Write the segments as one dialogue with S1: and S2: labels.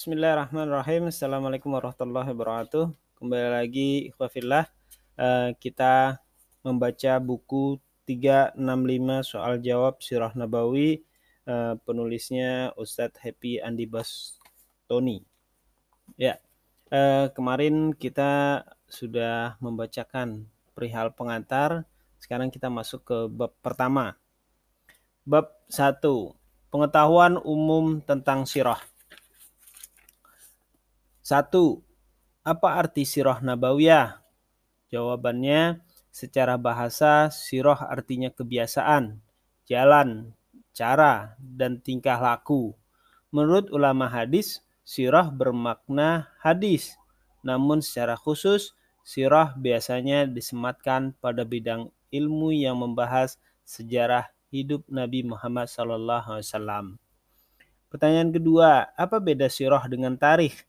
S1: Bismillahirrahmanirrahim. Assalamualaikum warahmatullahi wabarakatuh. Kembali lagi ikhwafillah uh, kita membaca buku 365 soal jawab Sirah Nabawi uh, penulisnya Ustadz Happy Andi Bastoni. Ya, uh, kemarin kita sudah membacakan perihal pengantar. Sekarang kita masuk ke bab pertama. Bab 1. Pengetahuan umum tentang sirah. Satu, apa arti sirah nabawiyah? Jawabannya, secara bahasa, sirah artinya kebiasaan, jalan, cara, dan tingkah laku. Menurut ulama hadis, sirah bermakna hadis. Namun secara khusus, sirah biasanya disematkan pada bidang ilmu yang membahas sejarah hidup Nabi Muhammad SAW. Pertanyaan kedua, apa beda sirah dengan tarikh?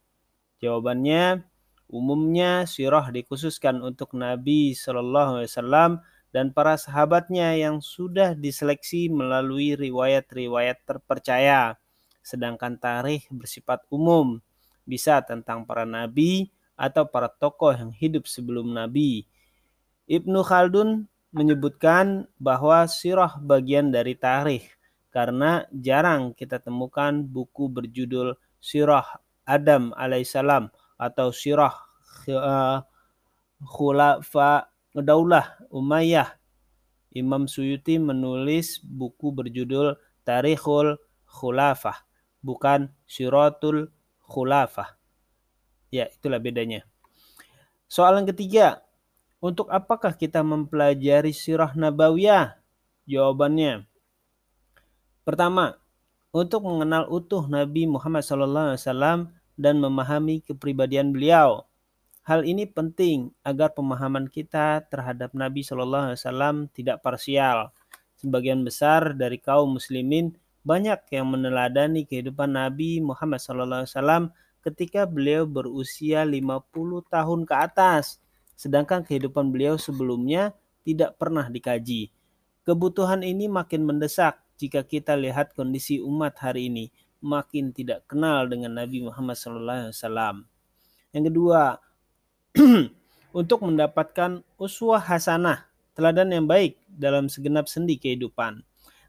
S1: Jawabannya, umumnya sirah dikhususkan untuk Nabi Shallallahu Alaihi Wasallam dan para sahabatnya yang sudah diseleksi melalui riwayat-riwayat terpercaya. Sedangkan tarikh bersifat umum, bisa tentang para nabi atau para tokoh yang hidup sebelum nabi. Ibnu Khaldun menyebutkan bahwa sirah bagian dari tarikh karena jarang kita temukan buku berjudul sirah Adam alaihissalam atau sirah uh, khulafa Daulah Umayyah. Imam Suyuti menulis buku berjudul Tarikhul Khulafah, bukan Siratul Khulafah. Ya, itulah bedanya. Soalan ketiga, untuk apakah kita mempelajari sirah nabawiyah? Jawabannya, pertama, untuk mengenal utuh Nabi Muhammad SAW dan memahami kepribadian beliau. Hal ini penting agar pemahaman kita terhadap Nabi Wasallam tidak parsial. Sebagian besar dari kaum muslimin banyak yang meneladani kehidupan Nabi Muhammad Wasallam ketika beliau berusia 50 tahun ke atas, sedangkan kehidupan beliau sebelumnya tidak pernah dikaji. Kebutuhan ini makin mendesak jika kita lihat kondisi umat hari ini makin tidak kenal dengan Nabi Muhammad SAW. Yang kedua, untuk mendapatkan uswah hasanah, teladan yang baik dalam segenap sendi kehidupan.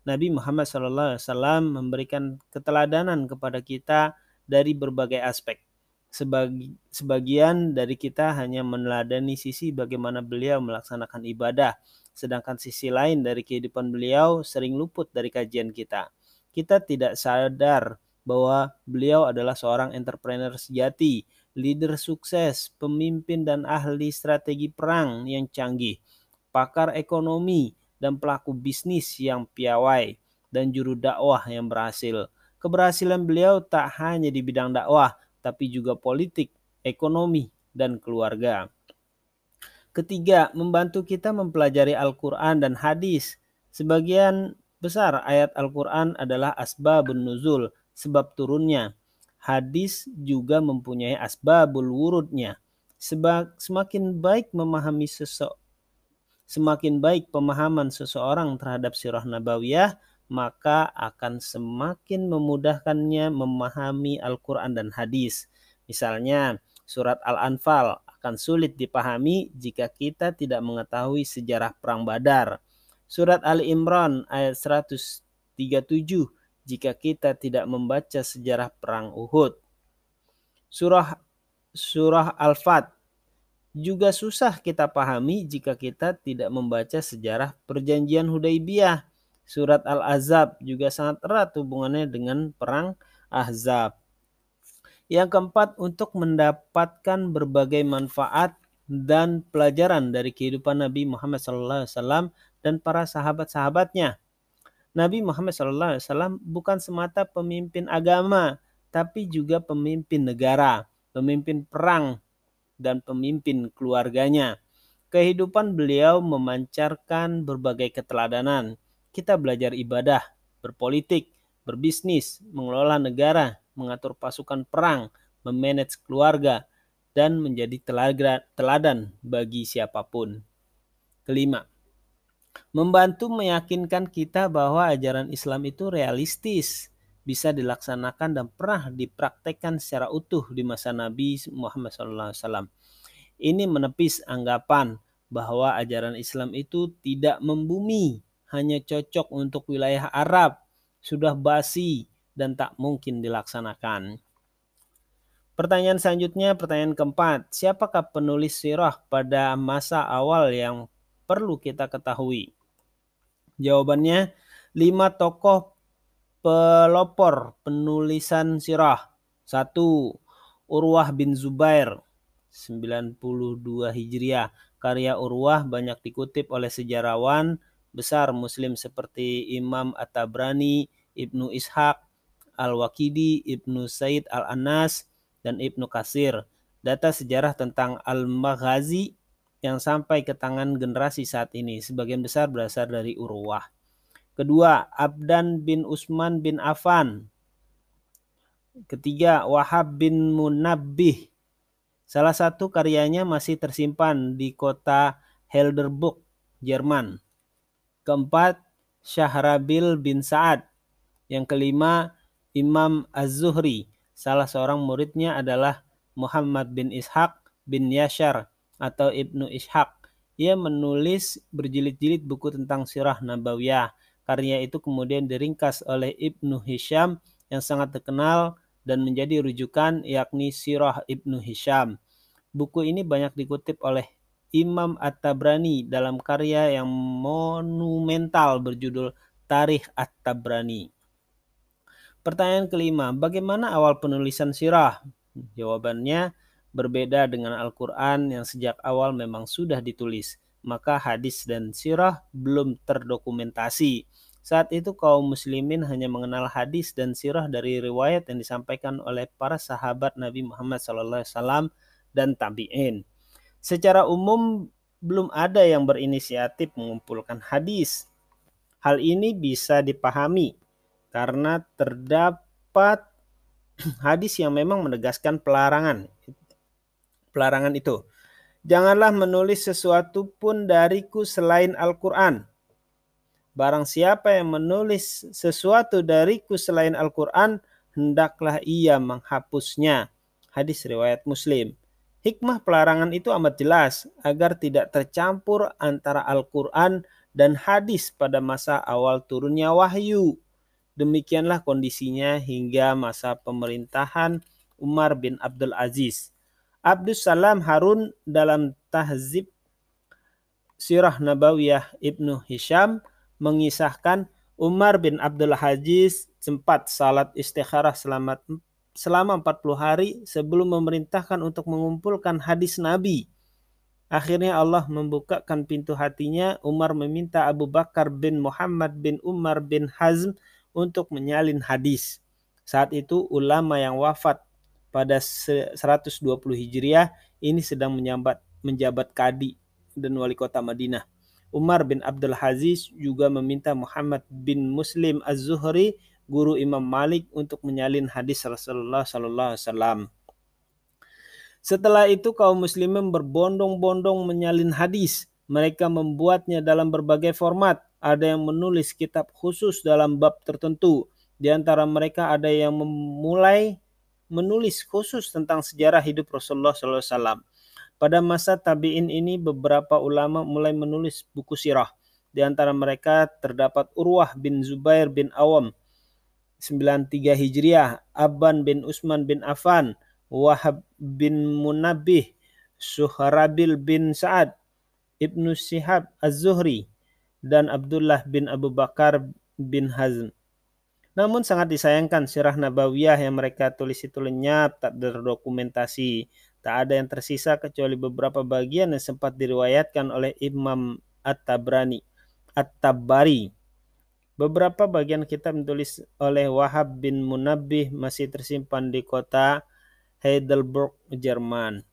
S1: Nabi Muhammad SAW memberikan keteladanan kepada kita dari berbagai aspek. Sebagi, sebagian dari kita hanya meneladani sisi bagaimana beliau melaksanakan ibadah, sedangkan sisi lain dari kehidupan beliau sering luput dari kajian kita kita tidak sadar bahwa beliau adalah seorang entrepreneur sejati, leader sukses, pemimpin dan ahli strategi perang yang canggih, pakar ekonomi dan pelaku bisnis yang piawai, dan juru dakwah yang berhasil. Keberhasilan beliau tak hanya di bidang dakwah, tapi juga politik, ekonomi, dan keluarga. Ketiga, membantu kita mempelajari Al-Quran dan hadis. Sebagian besar ayat Al-Quran adalah asbabun nuzul, sebab turunnya. Hadis juga mempunyai asbabul wurudnya. Sebab semakin baik memahami semakin baik pemahaman seseorang terhadap sirah nabawiyah, maka akan semakin memudahkannya memahami Al-Quran dan hadis. Misalnya, surat Al-Anfal akan sulit dipahami jika kita tidak mengetahui sejarah Perang Badar Surat Ali Imran ayat 137 jika kita tidak membaca sejarah perang Uhud. Surah surah Al-Fat juga susah kita pahami jika kita tidak membaca sejarah perjanjian Hudaibiyah. Surat Al-Azab juga sangat erat hubungannya dengan perang Ahzab. Yang keempat, untuk mendapatkan berbagai manfaat dan pelajaran dari kehidupan Nabi Muhammad SAW dan para sahabat-sahabatnya. Nabi Muhammad SAW bukan semata pemimpin agama, tapi juga pemimpin negara, pemimpin perang, dan pemimpin keluarganya. Kehidupan beliau memancarkan berbagai keteladanan. Kita belajar ibadah, berpolitik, berbisnis, mengelola negara, mengatur pasukan perang, memanage keluarga, dan menjadi teladan bagi siapa pun. Kelima, membantu meyakinkan kita bahwa ajaran Islam itu realistis. bisa dilaksanakan dan pernah dipraktekkan secara utuh di masa Nabi Muhammad SAW. Ini menepis anggapan bahwa ajaran Islam itu tidak membumi, hanya cocok untuk wilayah Arab, sudah basi dan tak mungkin dilaksanakan. Pertanyaan selanjutnya, pertanyaan keempat. Siapakah penulis sirah pada masa awal yang perlu kita ketahui? Jawabannya, lima tokoh pelopor penulisan sirah. Satu, Urwah bin Zubair, 92 Hijriah. Karya Urwah banyak dikutip oleh sejarawan besar muslim seperti Imam At-Tabrani, Ibnu Ishaq, Al-Waqidi, Ibnu Said Al-Anas, dan Ibnu Kasir. Data sejarah tentang Al-Maghazi yang sampai ke tangan generasi saat ini sebagian besar berasal dari Urwah. Kedua, Abdan bin Usman bin Affan. Ketiga, Wahab bin Munabbih. Salah satu karyanya masih tersimpan di kota Helderburg, Jerman. Keempat, Syahrabil bin Sa'ad. Yang kelima, Imam Az-Zuhri. Salah seorang muridnya adalah Muhammad bin Ishaq bin Yashar atau Ibnu Ishaq. Ia menulis berjilid-jilid buku tentang sirah Nabawiyah Karya itu kemudian diringkas oleh Ibnu Hisham yang sangat terkenal dan menjadi rujukan yakni Sirah Ibnu Hisham. Buku ini banyak dikutip oleh Imam At-Tabrani dalam karya yang monumental berjudul Tarikh At-Tabrani. Pertanyaan kelima, bagaimana awal penulisan sirah? Jawabannya berbeda dengan Al-Quran yang sejak awal memang sudah ditulis maka hadis dan sirah belum terdokumentasi. Saat itu kaum muslimin hanya mengenal hadis dan sirah dari riwayat yang disampaikan oleh para sahabat Nabi Muhammad SAW dan tabi'in. Secara umum belum ada yang berinisiatif mengumpulkan hadis. Hal ini bisa dipahami karena terdapat hadis yang memang menegaskan pelarangan. Pelarangan itu Janganlah menulis sesuatu pun dariku selain Al-Quran. Barang siapa yang menulis sesuatu dariku selain Al-Quran, hendaklah ia menghapusnya. Hadis riwayat Muslim. Hikmah pelarangan itu amat jelas agar tidak tercampur antara Al-Quran dan hadis pada masa awal turunnya wahyu. Demikianlah kondisinya hingga masa pemerintahan Umar bin Abdul Aziz. Abdus Salam Harun dalam Tahzib Sirah Nabawiyah Ibnu Hisham mengisahkan Umar bin Abdul Hajiz sempat salat istikharah selama selama 40 hari sebelum memerintahkan untuk mengumpulkan hadis Nabi. Akhirnya Allah membukakan pintu hatinya. Umar meminta Abu Bakar bin Muhammad bin Umar bin Hazm untuk menyalin hadis. Saat itu ulama yang wafat pada 120 Hijriah ini sedang menjabat menjabat kadi dan wali kota Madinah. Umar bin Abdul Aziz juga meminta Muhammad bin Muslim Az-Zuhri, guru Imam Malik untuk menyalin hadis Rasulullah sallallahu alaihi wasallam. Setelah itu kaum muslimin berbondong-bondong menyalin hadis. Mereka membuatnya dalam berbagai format. Ada yang menulis kitab khusus dalam bab tertentu. Di antara mereka ada yang memulai menulis khusus tentang sejarah hidup Rasulullah SAW. Pada masa tabi'in ini beberapa ulama mulai menulis buku sirah. Di antara mereka terdapat Urwah bin Zubair bin Awam 93 Hijriah, Abban bin Usman bin Affan, Wahab bin Munabih, Suharabil bin Sa'ad, Ibnu Sihab Az-Zuhri, dan Abdullah bin Abu Bakar bin Hazm. Namun sangat disayangkan sirah nabawiyah yang mereka tulis itu lenyap, tak terdokumentasi. Tak ada yang tersisa kecuali beberapa bagian yang sempat diriwayatkan oleh Imam At-Tabrani, At-Tabari. Beberapa bagian kitab ditulis oleh Wahab bin Munabbih masih tersimpan di kota Heidelberg, Jerman.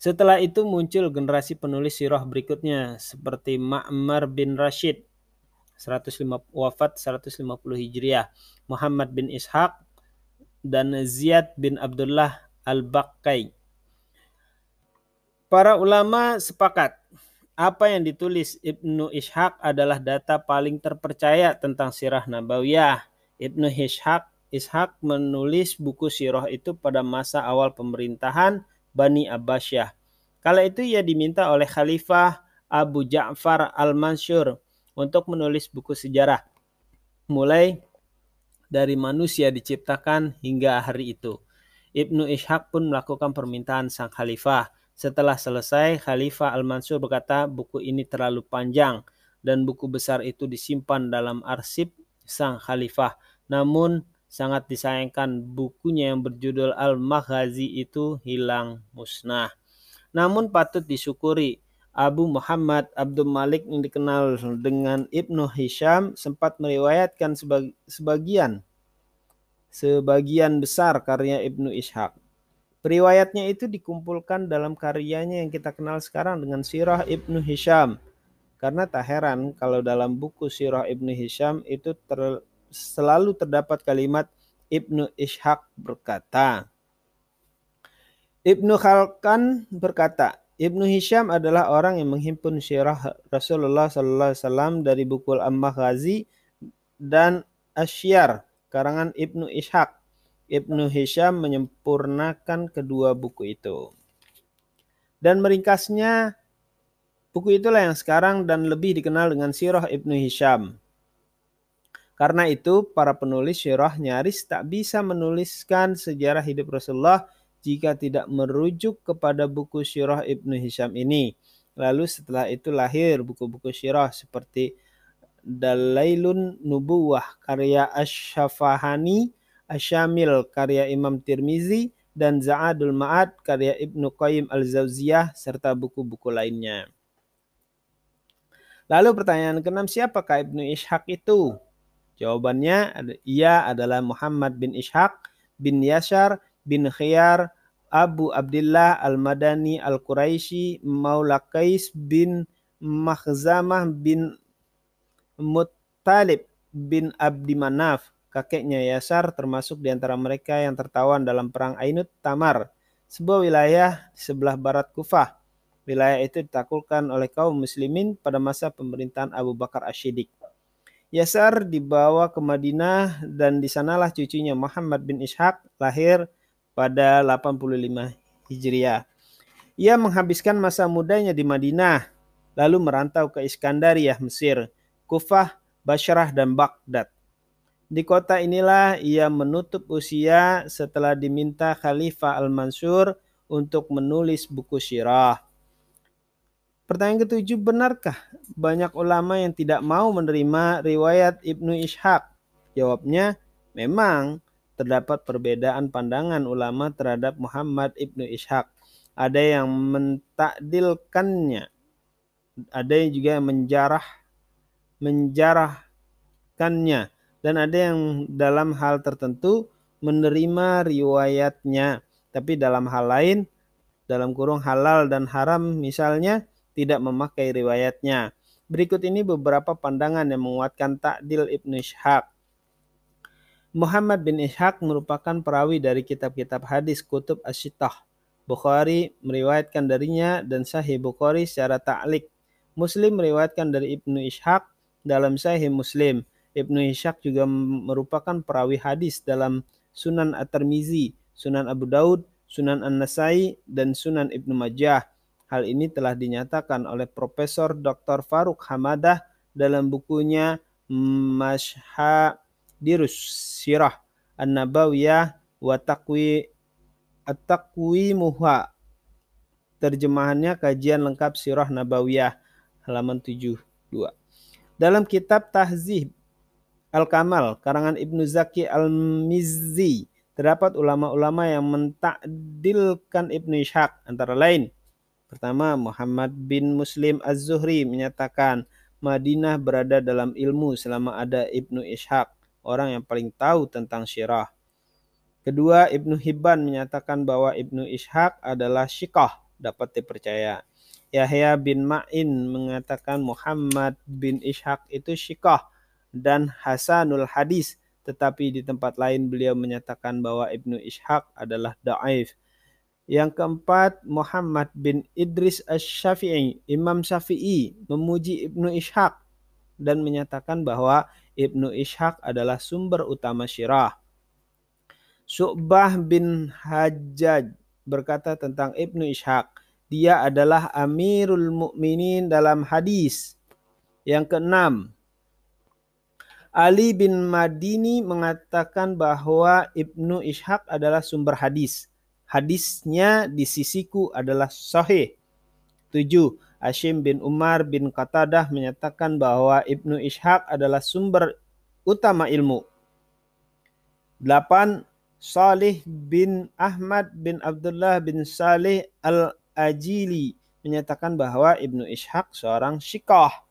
S1: Setelah itu muncul generasi penulis sirah berikutnya seperti Ma'mar bin Rashid, 105 wafat 150 Hijriah. Muhammad bin Ishaq dan Ziyad bin Abdullah Al-Bakkai. Para ulama sepakat apa yang ditulis Ibnu Ishaq adalah data paling terpercaya tentang sirah Nabawiyah. Ibnu Ishaq Ishaq menulis buku sirah itu pada masa awal pemerintahan Bani Abbasiyah. Kala itu ia diminta oleh Khalifah Abu Ja'far al-Mansur untuk menulis buku sejarah. Mulai dari manusia diciptakan hingga hari itu. Ibnu Ishaq pun melakukan permintaan sang khalifah. Setelah selesai, Khalifah Al-Mansur berkata buku ini terlalu panjang dan buku besar itu disimpan dalam arsip sang khalifah. Namun sangat disayangkan bukunya yang berjudul Al-Maghazi itu hilang musnah. Namun patut disyukuri Abu Muhammad Abdul Malik yang dikenal dengan Ibnu Hisham sempat meriwayatkan sebagian sebagian besar karya Ibnu Ishaq. Periwayatnya itu dikumpulkan dalam karyanya yang kita kenal sekarang dengan Sirah Ibnu Hisham. Karena tak heran kalau dalam buku Sirah Ibnu Hisham itu ter, selalu terdapat kalimat Ibnu Ishaq berkata. Ibnu Khalkan berkata, Ibnu Hisham adalah orang yang menghimpun syirah Rasulullah sallallahu alaihi wasallam dari buku Al-Maghazi dan Asyar karangan Ibnu Ishaq. Ibnu Hisham menyempurnakan kedua buku itu. Dan meringkasnya, buku itulah yang sekarang dan lebih dikenal dengan Sirah Ibnu Hisham. Karena itu, para penulis sirah nyaris tak bisa menuliskan sejarah hidup Rasulullah jika tidak merujuk kepada buku Syirah Ibnu Hisham ini. Lalu setelah itu lahir buku-buku syirah seperti Dalailun Nubuwah karya Ash-Shafahani, Asyamil karya Imam Tirmizi, dan Za'adul Ma'ad karya Ibnu Qayyim Al-Zawziyah serta buku-buku lainnya. Lalu pertanyaan keenam siapakah Ibnu Ishaq itu? Jawabannya ia adalah Muhammad bin Ishaq bin Yashar bin Khiyar Abu Abdullah Al-Madani Al-Quraisy Maula Qais bin Makhzamah bin Muttalib bin Abdi Manaf. Kakeknya Yasar termasuk di antara mereka yang tertawan dalam perang Ainut Tamar sebuah wilayah di sebelah barat Kufah. Wilayah itu ditaklukkan oleh kaum muslimin pada masa pemerintahan Abu Bakar Ashidik Yasar dibawa ke Madinah dan di sanalah cucunya Muhammad bin Ishaq lahir pada 85 Hijriah. Ia menghabiskan masa mudanya di Madinah, lalu merantau ke Iskandariah, Mesir, Kufah, Basrah, dan Baghdad. Di kota inilah ia menutup usia setelah diminta Khalifah Al-Mansur untuk menulis buku syirah. Pertanyaan ketujuh, benarkah banyak ulama yang tidak mau menerima riwayat Ibnu Ishaq? Jawabnya, memang terdapat perbedaan pandangan ulama terhadap Muhammad ibnu Ishaq. Ada yang mentakdilkannya, ada yang juga menjarah menjarahkannya, dan ada yang dalam hal tertentu menerima riwayatnya, tapi dalam hal lain, dalam kurung halal dan haram misalnya, tidak memakai riwayatnya. Berikut ini beberapa pandangan yang menguatkan takdil Ibnu Ishaq. Muhammad bin Ishaq merupakan perawi dari kitab-kitab hadis kutub asyitah. Bukhari meriwayatkan darinya dan Sahih Bukhari secara ta'lik. Muslim meriwayatkan dari Ibnu Ishaq dalam Sahih Muslim. Ibnu Ishaq juga merupakan perawi hadis dalam Sunan At-Tirmizi, Sunan Abu Daud, Sunan An-Nasai, dan Sunan Ibnu Majah. Hal ini telah dinyatakan oleh Profesor Dr. Faruk Hamadah dalam bukunya Mashha dirus sirah an-nabawiyah wa taqwi at-taqwimuha. Terjemahannya kajian lengkap sirah nabawiyah halaman 72. Dalam kitab Tahzib Al-Kamal karangan Ibnu Zaki Al-Mizzi terdapat ulama-ulama yang mentakdilkan Ibnu Ishaq antara lain Pertama, Muhammad bin Muslim Az-Zuhri menyatakan Madinah berada dalam ilmu selama ada Ibnu Ishaq orang yang paling tahu tentang syirah. Kedua, Ibnu Hibban menyatakan bahwa Ibnu Ishaq adalah syikah, dapat dipercaya. Yahya bin Ma'in mengatakan Muhammad bin Ishaq itu syikah dan Hasanul Hadis, tetapi di tempat lain beliau menyatakan bahwa Ibnu Ishaq adalah da'if. Yang keempat, Muhammad bin Idris Asy-Syafi'i, Imam Syafi'i memuji Ibnu Ishaq dan menyatakan bahwa Ibnu Ishaq adalah sumber utama syirah. Su'bah bin Hajjaj berkata tentang Ibnu Ishaq, dia adalah Amirul Mukminin dalam hadis. Yang keenam, Ali bin Madini mengatakan bahwa Ibnu Ishaq adalah sumber hadis. Hadisnya di sisiku adalah sahih. 7. Hashim bin Umar bin Qatadah menyatakan bahwa Ibnu Ishaq adalah sumber utama ilmu. 8. Salih bin Ahmad bin Abdullah bin Salih al-Ajili menyatakan bahwa Ibnu Ishaq seorang syikah.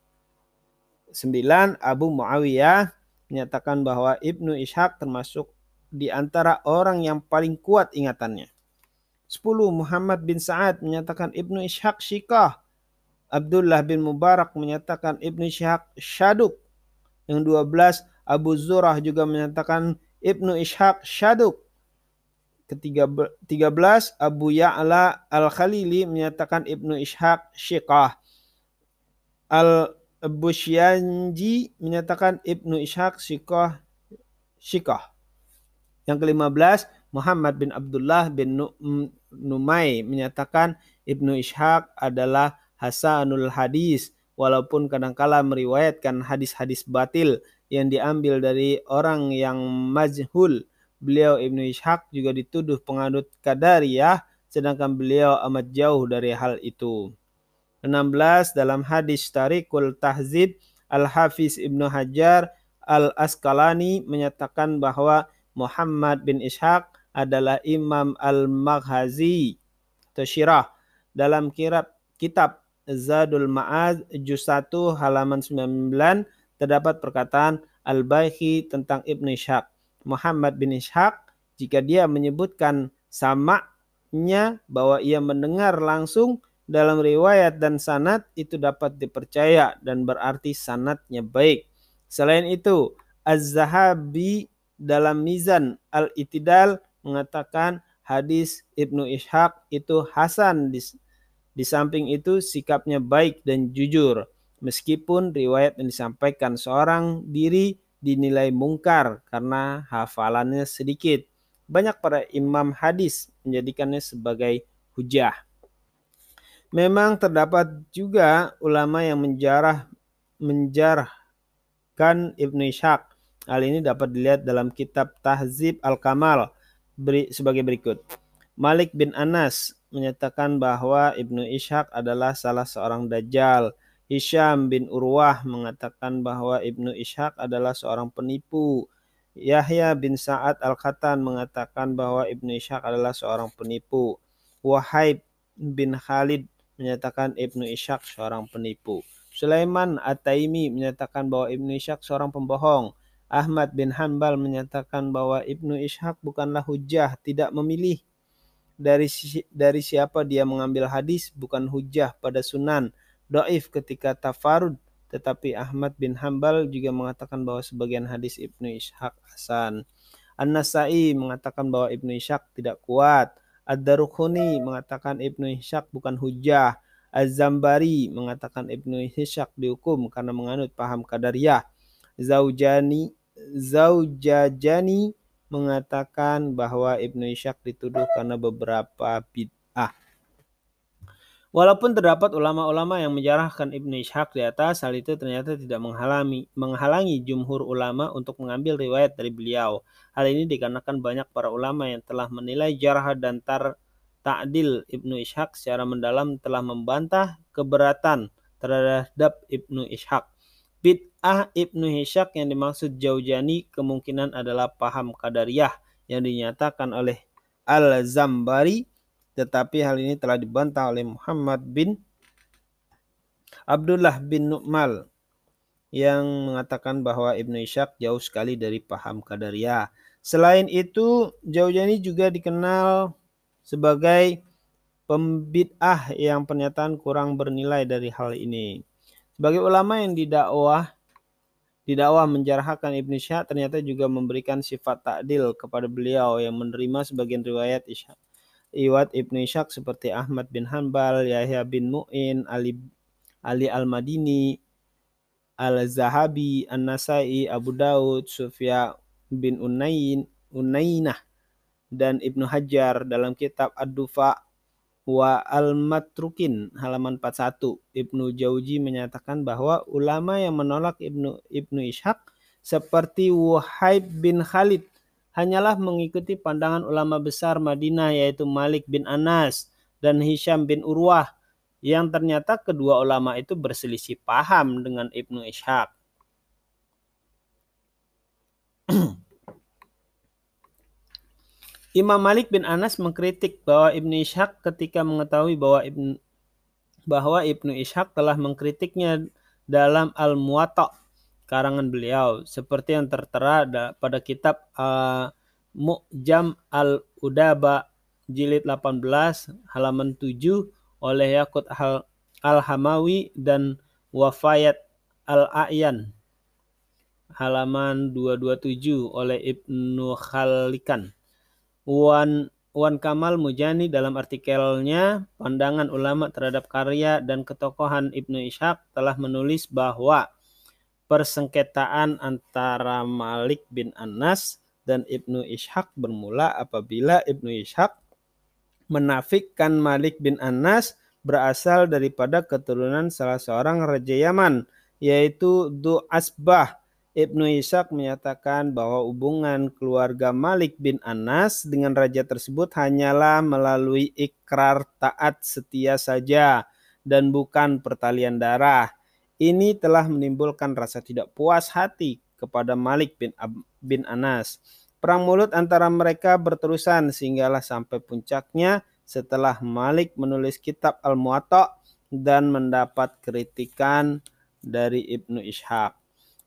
S1: 9 Abu Muawiyah menyatakan bahwa Ibnu Ishaq termasuk di antara orang yang paling kuat ingatannya. 10 Muhammad bin Sa'ad menyatakan Ibnu Ishaq syikah. Abdullah bin Mubarak menyatakan Ibnu Ishaq syaduk. Yang 12 Abu Zurah juga menyatakan Ibnu Ishaq syaduk. Ketiga 13 Abu Ya'la Al-Khalili menyatakan Ibnu Ishaq syikah. Al Bushyanji menyatakan Ibnu Ishaq Syikoh Syikoh. Yang kelima belas, Muhammad bin Abdullah bin Numai menyatakan Ibnu Ishaq adalah Hasanul Hadis walaupun kadangkala meriwayatkan hadis-hadis batil yang diambil dari orang yang majhul. Beliau Ibnu Ishaq juga dituduh penganut Qadariyah sedangkan beliau amat jauh dari hal itu. 16 dalam hadis Tariqul Tahzib Al-Hafiz Ibnu Hajar Al-Asqalani menyatakan bahwa Muhammad bin Ishaq adalah Imam Al-Maghazi atau Syirah dalam kirab, kitab Zadul Ma'ad juz 1 halaman 99 terdapat perkataan Al-Baikhi tentang Ibnu Ishaq. Muhammad bin Ishaq jika dia menyebutkan samanya bahwa ia mendengar langsung dalam riwayat dan sanad itu dapat dipercaya dan berarti sanatnya baik. Selain itu, Az-Zahabi dalam Mizan Al-Itidal mengatakan hadis Ibnu Ishaq itu hasan di, di samping itu sikapnya baik dan jujur meskipun riwayat yang disampaikan seorang diri dinilai mungkar karena hafalannya sedikit. Banyak para imam hadis menjadikannya sebagai hujah. Memang terdapat juga ulama yang menjarah menjarahkan Ibnu Ishaq. Hal ini dapat dilihat dalam kitab Tahzib Al-Kamal beri, sebagai berikut. Malik bin Anas menyatakan bahwa Ibnu Ishaq adalah salah seorang dajjal. Hisham bin Urwah mengatakan bahwa Ibnu Ishaq adalah seorang penipu. Yahya bin Sa'ad Al-Khatan mengatakan bahwa Ibnu Ishaq adalah seorang penipu. Wahib bin Khalid menyatakan Ibnu Ishaq seorang penipu. Sulaiman At-Taimi menyatakan bahwa Ibnu Ishaq seorang pembohong. Ahmad bin Hanbal menyatakan bahwa Ibnu Ishaq bukanlah hujah, tidak memilih dari dari siapa dia mengambil hadis, bukan hujah pada sunan. Doif ketika tafarud, tetapi Ahmad bin Hanbal juga mengatakan bahwa sebagian hadis Ibnu Ishaq hasan. An-Nasai mengatakan bahwa Ibnu Ishaq tidak kuat. Ad-Darukhuni mengatakan Ibnu Ishaq bukan hujah. Az-Zambari mengatakan Ibnu Ishaq dihukum karena menganut paham Qadariyah. Zaujani Zaujajani mengatakan bahwa Ibnu Ishaq dituduh karena beberapa bid'ah. Walaupun terdapat ulama-ulama yang menjarahkan Ibnu Ishaq di atas, hal itu ternyata tidak menghalangi, menghalangi jumhur ulama untuk mengambil riwayat dari beliau. Hal ini dikarenakan banyak para ulama yang telah menilai jarah dan tar ta'dil Ibnu Ishaq secara mendalam telah membantah keberatan terhadap Ibnu Ishaq. Bid'ah Ibnu Ishaq yang dimaksud Jaujani kemungkinan adalah paham Qadariyah yang dinyatakan oleh Al-Zambari tetapi hal ini telah dibantah oleh Muhammad bin Abdullah bin Nu'mal yang mengatakan bahwa Ibnu Ishaq jauh sekali dari paham Qadariyah. Selain itu, Jaujani juga dikenal sebagai pembid'ah yang pernyataan kurang bernilai dari hal ini. Sebagai ulama yang didakwah didakwah menjarahkan Ibnu Ishaq ternyata juga memberikan sifat takdil kepada beliau yang menerima sebagian riwayat Ishaq. Iwat Ibnu Ishaq seperti Ahmad bin Hanbal, Yahya bin Mu'in, Ali Ali Al-Madini, Al-Zahabi, An-Nasai, Abu Daud, Sufya bin Unain, Unainah, dan Ibnu Hajar dalam kitab Ad-Dufa wa al-Matrukin halaman 41. Ibnu Jauzi menyatakan bahwa ulama yang menolak Ibnu Ibnu Ishaq seperti Wahib bin Khalid hanyalah mengikuti pandangan ulama besar Madinah yaitu Malik bin Anas dan Hisham bin Urwah yang ternyata kedua ulama itu berselisih paham dengan Ibnu Ishaq. Imam Malik bin Anas mengkritik bahwa Ibnu Ishaq ketika mengetahui bahwa Ibnu bahwa Ibnu Ishaq telah mengkritiknya dalam Al-Muwatta karangan beliau seperti yang tertera pada kitab uh, Mu'jam Al-Udaba jilid 18 halaman 7 oleh Yakut Al-Hamawi dan Wafayat Al-A'yan halaman 227 oleh Ibnu Khalikan. Wan Wan Kamal Mujani dalam artikelnya Pandangan Ulama Terhadap Karya dan Ketokohan Ibnu Ishaq telah menulis bahwa persengketaan antara Malik bin Anas dan Ibnu Ishaq bermula apabila Ibnu Ishaq menafikkan Malik bin Anas berasal daripada keturunan salah seorang raja Yaman, yaitu Du Asbah. Ibnu Ishaq menyatakan bahwa hubungan keluarga Malik bin Anas dengan raja tersebut hanyalah melalui ikrar taat setia saja dan bukan pertalian darah. Ini telah menimbulkan rasa tidak puas hati kepada Malik bin, Ab bin Anas. Perang mulut antara mereka berterusan sehinggalah sampai puncaknya setelah Malik menulis kitab Al-Muwatta dan mendapat kritikan dari Ibnu Ishaq.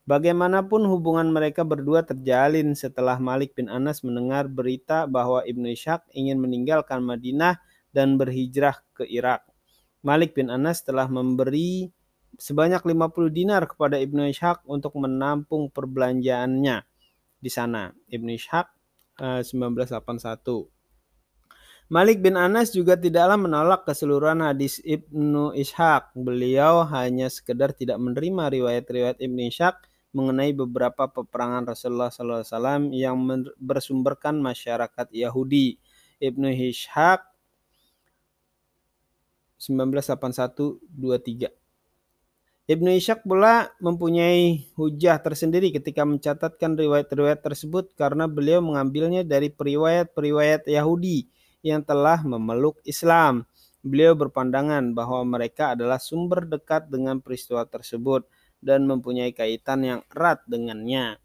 S1: Bagaimanapun hubungan mereka berdua terjalin setelah Malik bin Anas mendengar berita bahwa Ibnu Ishaq ingin meninggalkan Madinah dan berhijrah ke Irak. Malik bin Anas telah memberi sebanyak 50 dinar kepada Ibnu Ishaq untuk menampung perbelanjaannya di sana. Ibnu Ishaq 1981. Eh, Malik bin Anas juga tidaklah menolak keseluruhan hadis Ibnu Ishaq. Beliau hanya sekedar tidak menerima riwayat-riwayat Ibnu Ishaq mengenai beberapa peperangan Rasulullah SAW yang bersumberkan masyarakat Yahudi. Ibnu Ishaq 1981-23 Ibnu Ishaq pula mempunyai hujah tersendiri ketika mencatatkan riwayat-riwayat tersebut karena beliau mengambilnya dari periwayat-periwayat Yahudi yang telah memeluk Islam. Beliau berpandangan bahwa mereka adalah sumber dekat dengan peristiwa tersebut dan mempunyai kaitan yang erat dengannya.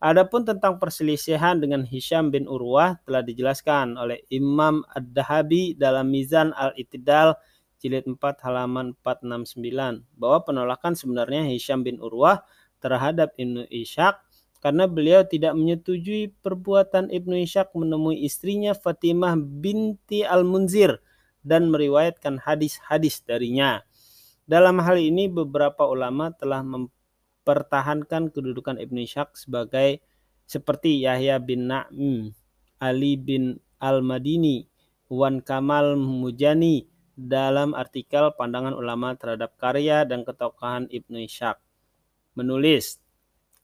S1: Adapun tentang perselisihan dengan Hisham bin Urwah telah dijelaskan oleh Imam Ad-Dahabi dalam Mizan Al-Itidal jilid 4 halaman 469 bahwa penolakan sebenarnya Hisham bin Urwah terhadap Ibnu Ishaq karena beliau tidak menyetujui perbuatan Ibnu Ishaq menemui istrinya Fatimah binti Al-Munzir dan meriwayatkan hadis-hadis darinya. Dalam hal ini beberapa ulama telah mempertahankan kedudukan Ibnu Ishaq sebagai seperti Yahya bin Na'im, Ali bin Al-Madini, Wan Kamal Mujani, dalam artikel pandangan ulama terhadap karya dan ketokohan Ibnu Ishaq. Menulis,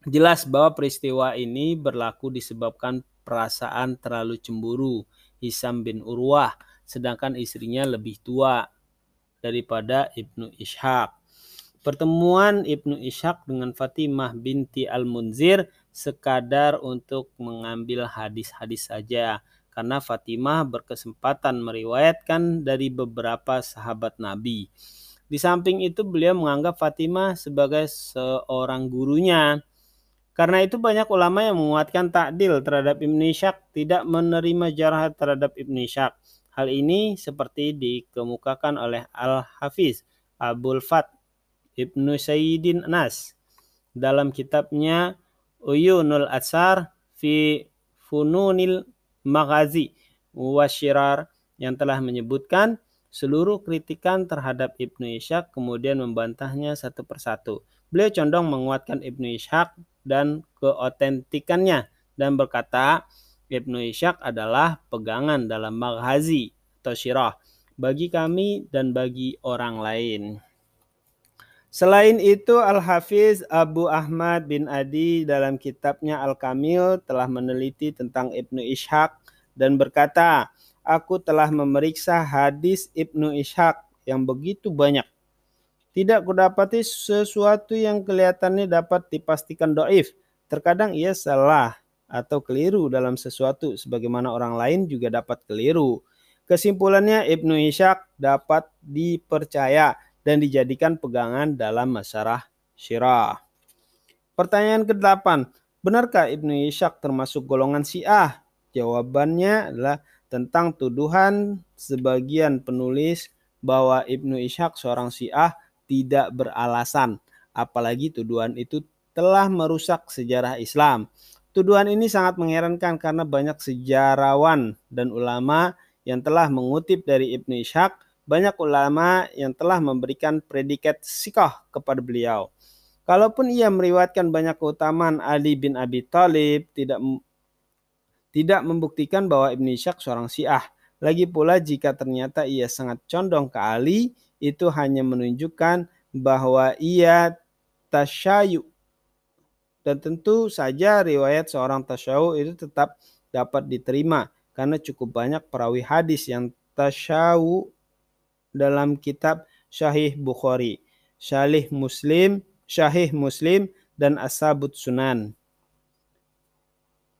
S1: jelas bahwa peristiwa ini berlaku disebabkan perasaan terlalu cemburu Hisam bin Urwah, sedangkan istrinya lebih tua daripada Ibnu Ishaq. Pertemuan Ibnu Ishaq dengan Fatimah binti Al-Munzir sekadar untuk mengambil hadis-hadis saja karena Fatimah berkesempatan meriwayatkan dari beberapa sahabat Nabi. Di samping itu beliau menganggap Fatimah sebagai seorang gurunya. Karena itu banyak ulama yang menguatkan takdil terhadap Ibn Ishaq tidak menerima jarah terhadap Ibn Ishaq. Hal ini seperti dikemukakan oleh Al-Hafiz Abul Fat Ibnu Sayyidin Nas dalam kitabnya Uyunul Atsar fi Fununil Maghazi Washirar yang telah menyebutkan seluruh kritikan terhadap Ibnu Ishaq kemudian membantahnya satu persatu. Beliau condong menguatkan Ibnu Ishaq dan keotentikannya dan berkata Ibnu Ishaq adalah pegangan dalam maghazi atau syirah bagi kami dan bagi orang lain. Selain itu, Al-Hafiz Abu Ahmad bin Adi dalam kitabnya Al-Kamil telah meneliti tentang Ibnu Ishaq dan berkata, Aku telah memeriksa hadis Ibnu Ishaq yang begitu banyak. Tidak kudapati sesuatu yang kelihatannya dapat dipastikan doif. Terkadang ia salah atau keliru dalam sesuatu, sebagaimana orang lain juga dapat keliru. Kesimpulannya, Ibnu Ishaq dapat dipercaya dan dijadikan pegangan dalam masyarakat syirah. Pertanyaan ke-8. Benarkah Ibnu Ishaq termasuk golongan Syiah? Jawabannya adalah tentang tuduhan sebagian penulis bahwa Ibnu Ishaq seorang Syiah tidak beralasan. Apalagi tuduhan itu telah merusak sejarah Islam. Tuduhan ini sangat mengherankan karena banyak sejarawan dan ulama yang telah mengutip dari Ibnu Ishaq banyak ulama yang telah memberikan predikat sikoh kepada beliau. Kalaupun ia meriwayatkan banyak keutamaan Ali bin Abi Thalib, tidak tidak membuktikan bahwa Ibn Ishaq seorang Syiah. Lagi pula jika ternyata ia sangat condong ke Ali, itu hanya menunjukkan bahwa ia tasyayu. Dan tentu saja riwayat seorang tasyawu itu tetap dapat diterima karena cukup banyak perawi hadis yang tasyawu dalam kitab Syahih Bukhari, Syahih Muslim, Syahih Muslim dan Asabut Sunan.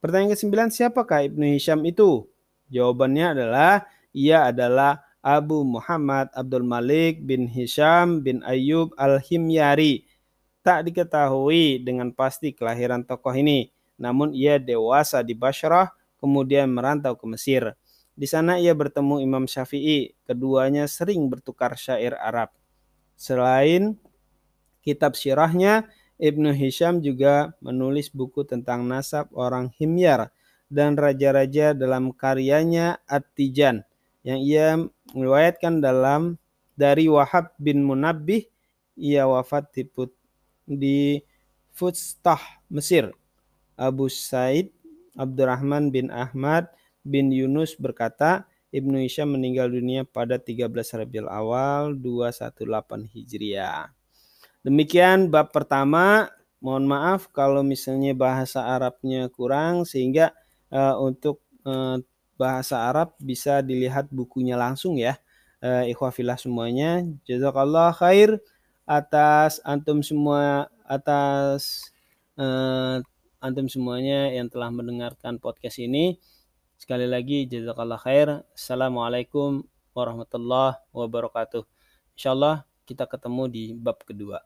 S1: Pertanyaan ke-9, siapakah Ibnu Hisham itu? Jawabannya adalah ia adalah Abu Muhammad Abdul Malik bin Hisham bin Ayyub Al-Himyari. Tak diketahui dengan pasti kelahiran tokoh ini, namun ia dewasa di Basrah kemudian merantau ke Mesir. Di sana ia bertemu Imam Syafi'i. Keduanya sering bertukar syair Arab. Selain kitab syirahnya, Ibnu Hisham juga menulis buku tentang nasab orang Himyar dan raja-raja dalam karyanya At-Tijan yang ia meriwayatkan dalam dari Wahab bin Munabbih ia wafat di, Put, di Futstah Mesir. Abu Said Abdurrahman bin Ahmad bin Yunus berkata, Ibnu Hisham meninggal dunia pada 13 Rabiul Awal 218 Hijriah. Demikian bab pertama. Mohon maaf kalau misalnya bahasa Arabnya kurang sehingga uh, untuk uh, bahasa Arab bisa dilihat bukunya langsung ya. Uh, ikhwafillah semuanya. Jazakallah khair atas antum semua atas uh, antum semuanya yang telah mendengarkan podcast ini. Sekali lagi jazakallah khair. Assalamualaikum warahmatullahi wabarakatuh. Insyaallah kita ketemu di bab kedua.